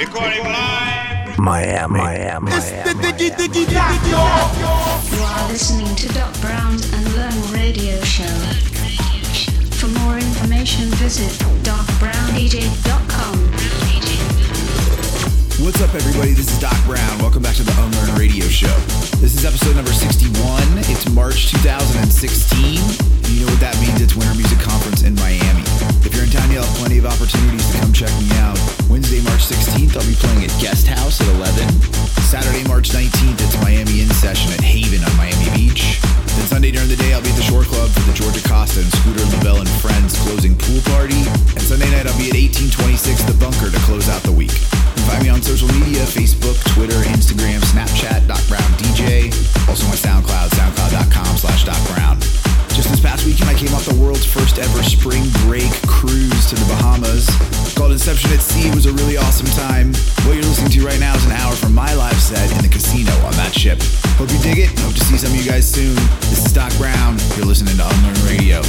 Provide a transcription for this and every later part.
Recording live. Miami, Miami, It's the Miami. Diggy Diggy Doc. You are listening to Doc Brown Unlearn Radio Show. For more information, visit docbrownDJ.com. What's up, everybody? This is Doc Brown. Welcome back to the Unlearn Radio Show. This is episode number 61. It's March 2016. You know what that means? It's Winter Music Conference in Miami. If you're in town, you'll have plenty of opportunities to come check me out. Wednesday, March 16th, I'll be playing at Guest House at 11. Saturday, March 19th, it's Miami In Session at Haven on Miami Beach. Then Sunday during the day, I'll be at the Shore Club for the Georgia Costa and Scooter Lavelle and Friends closing pool party. And Sunday night, I'll be at 1826 The Bunker to close out the week. You find me on social media, Facebook, Twitter, Instagram, Snapchat, Doc Brown DJ. Also my SoundCloud, soundcloud.com slash Doc Brown. Just this past weekend, I came off the world's first ever spring break cruise to the Bahamas. Called Inception at Sea. It was a really awesome time. What you're listening to right now is an hour from my live set in the casino on that ship. Hope you dig it. Hope to see some of you guys soon. This is Doc Brown. You're listening to Unlearn Radio.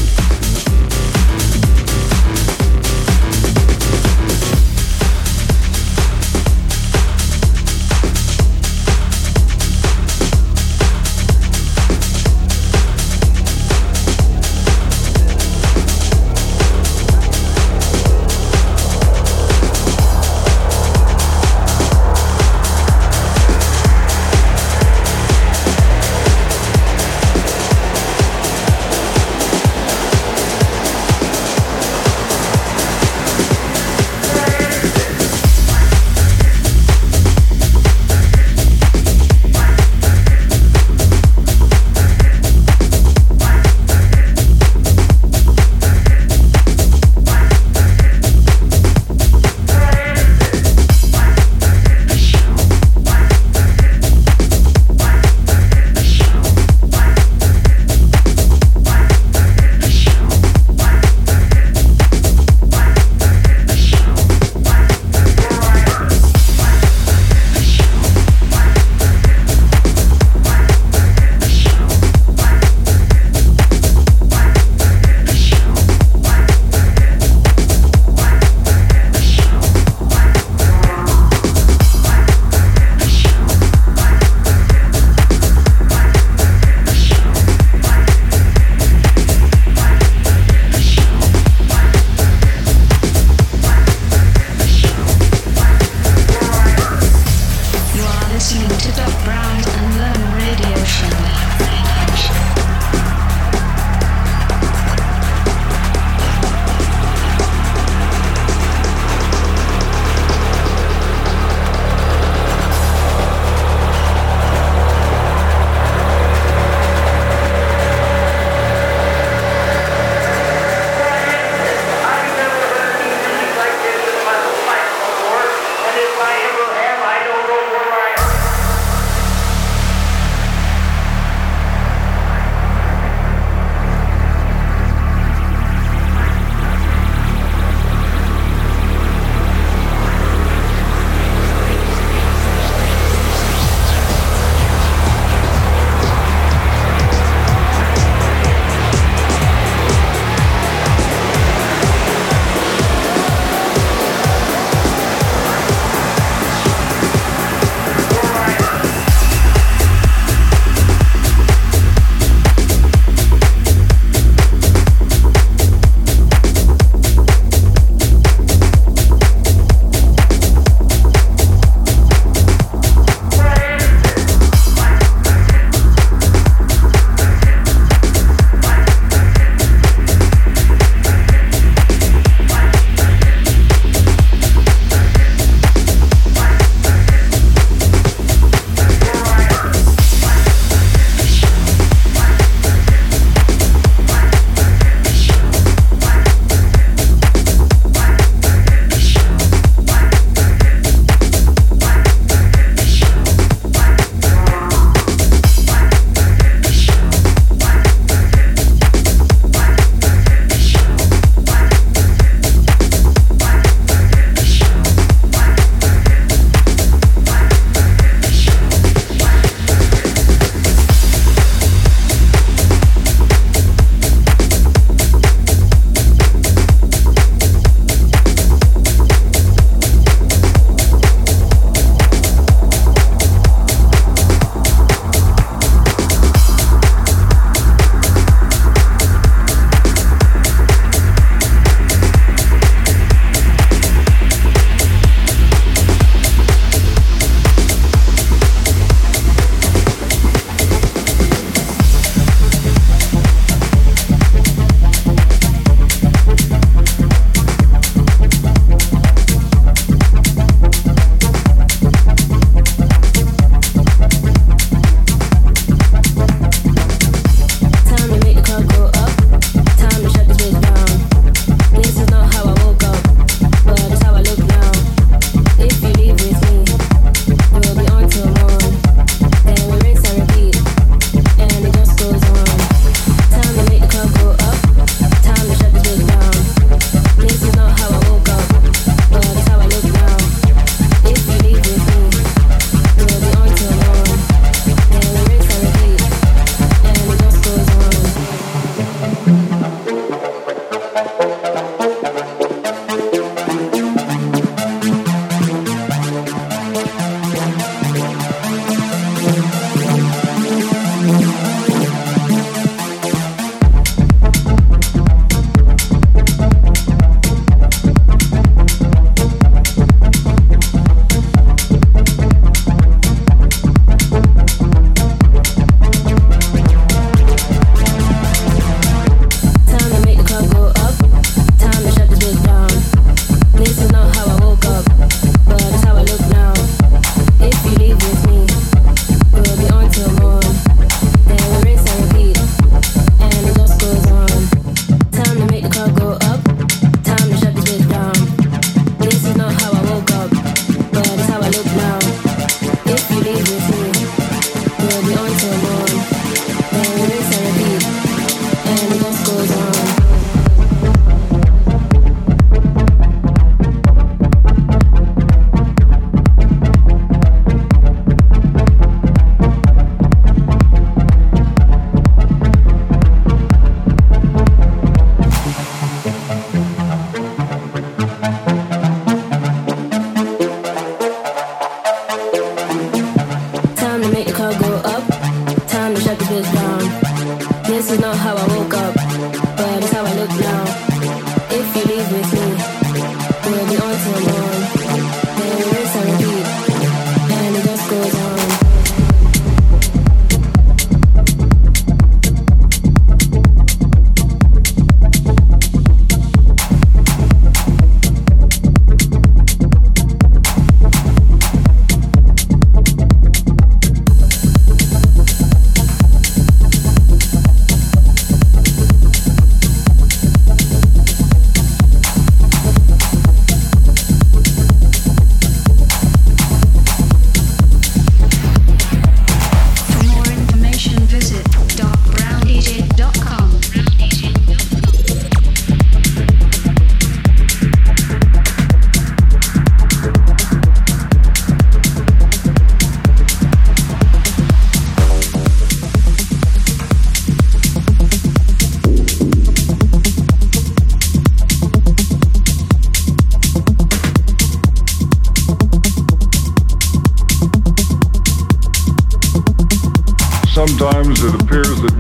It appears that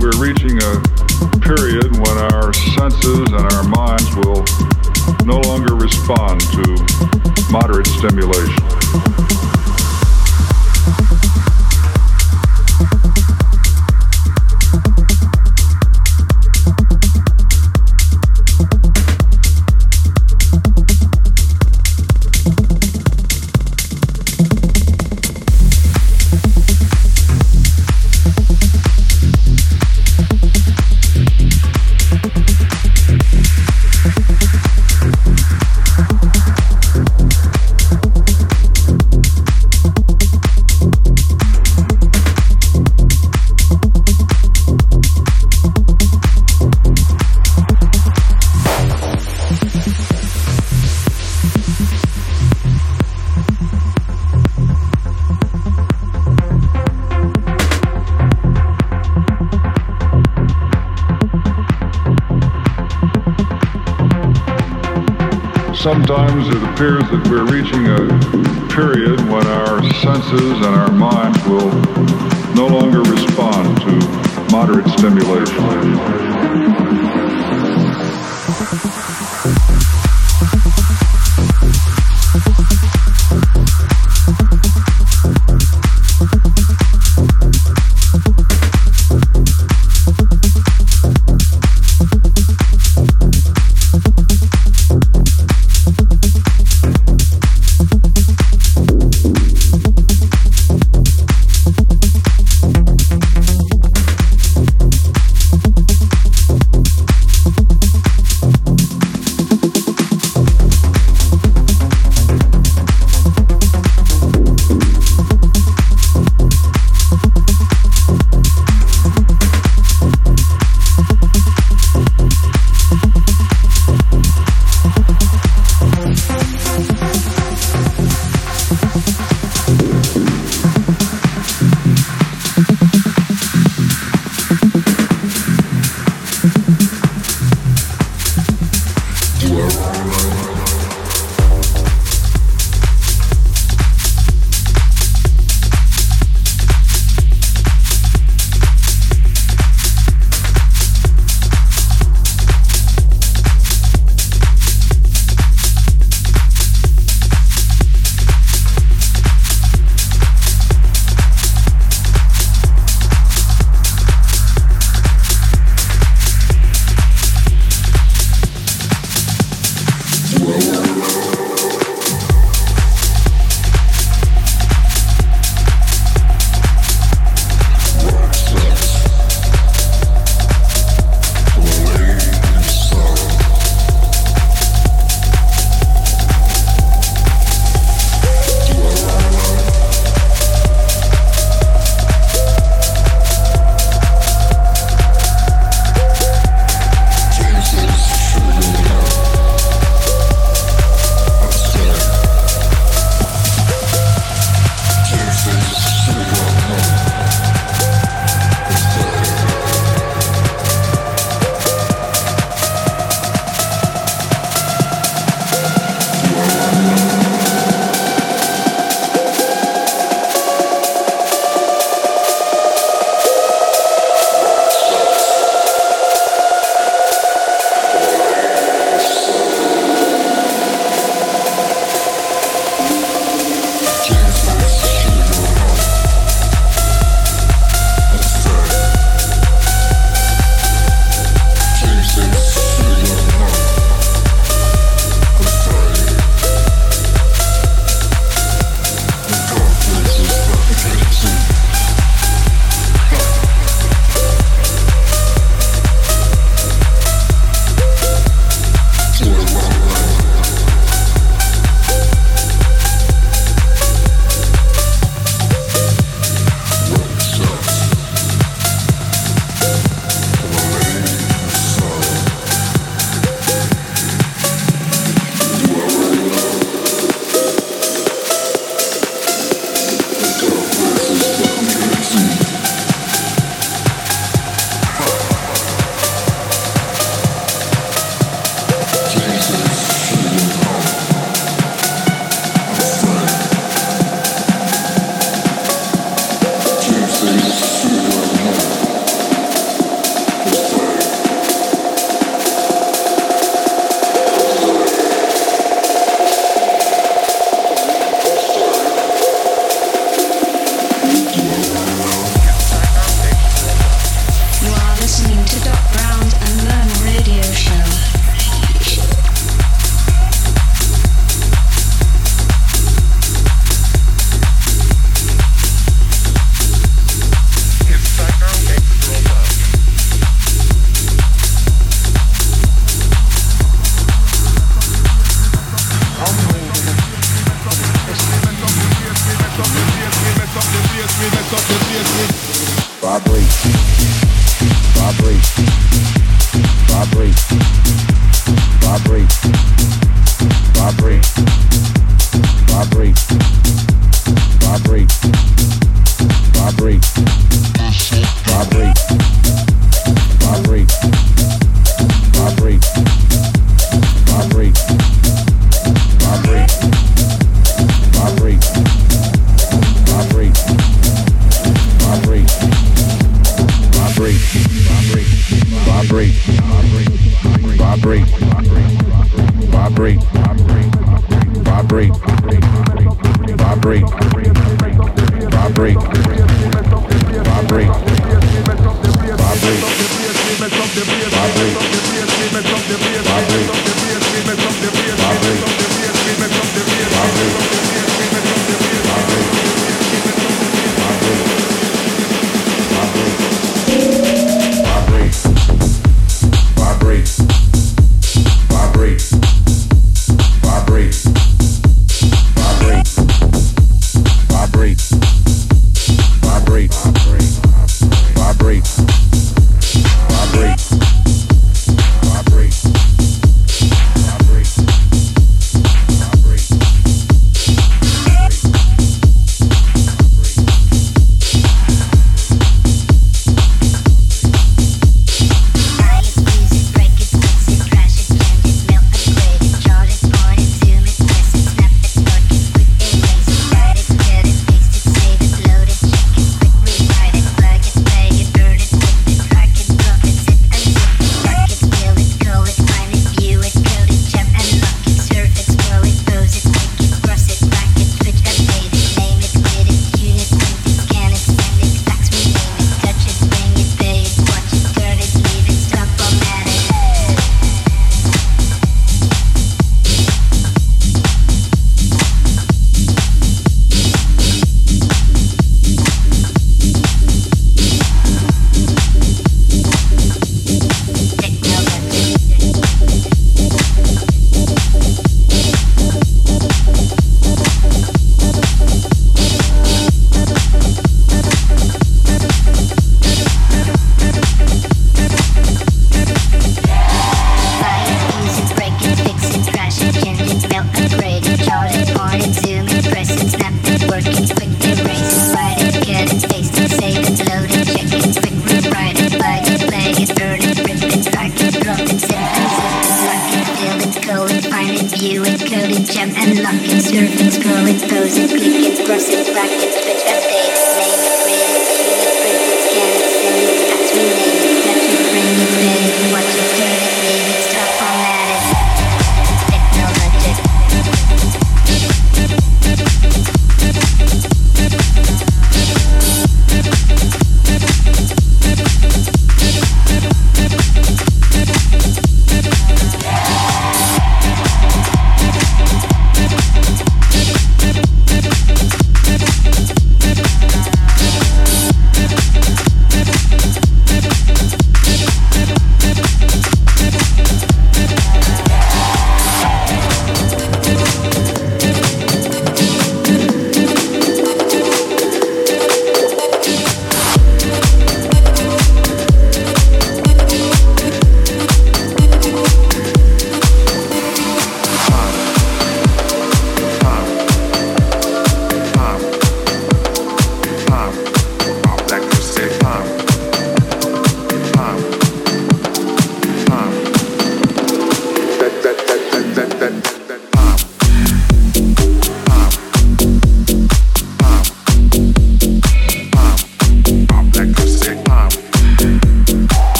we're reaching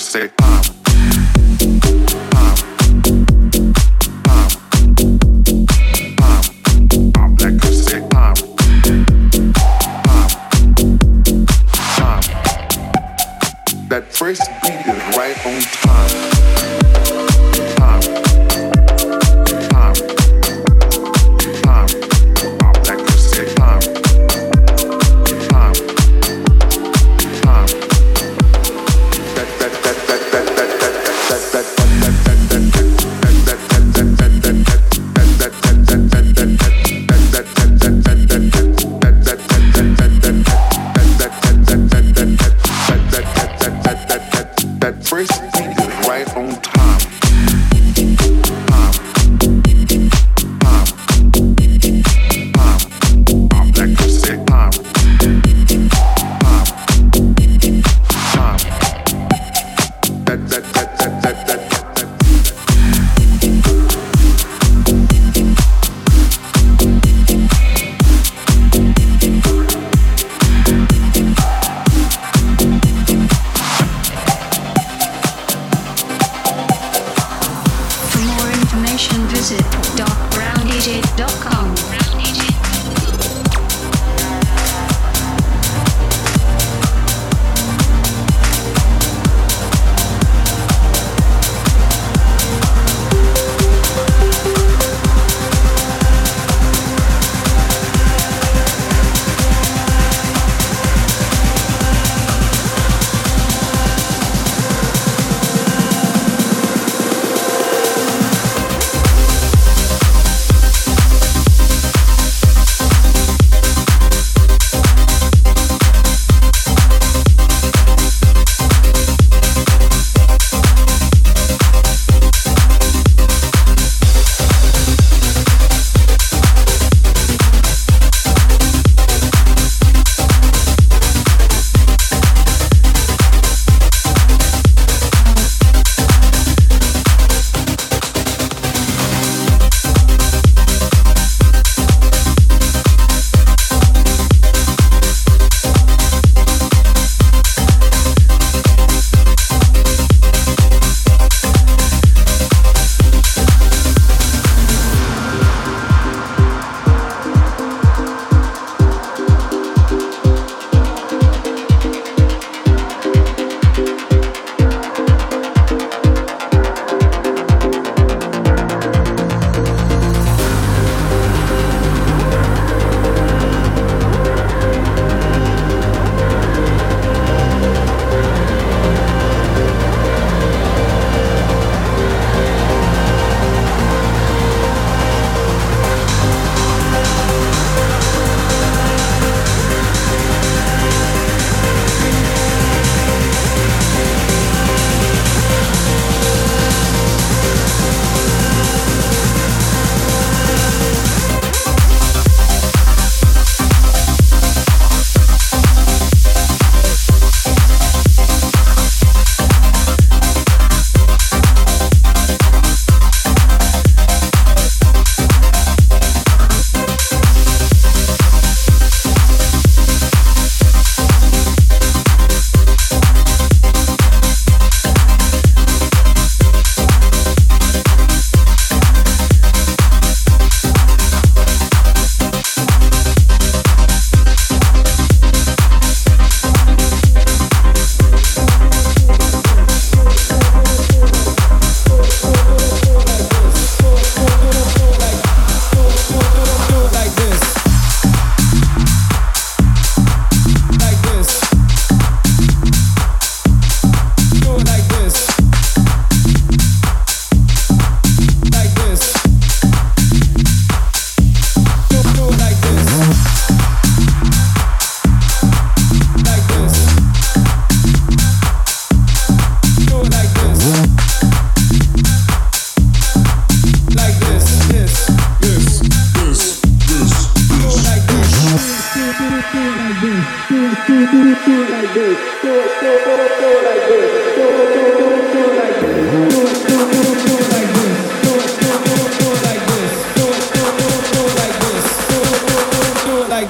say, um, um, djdavid.com.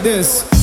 like this.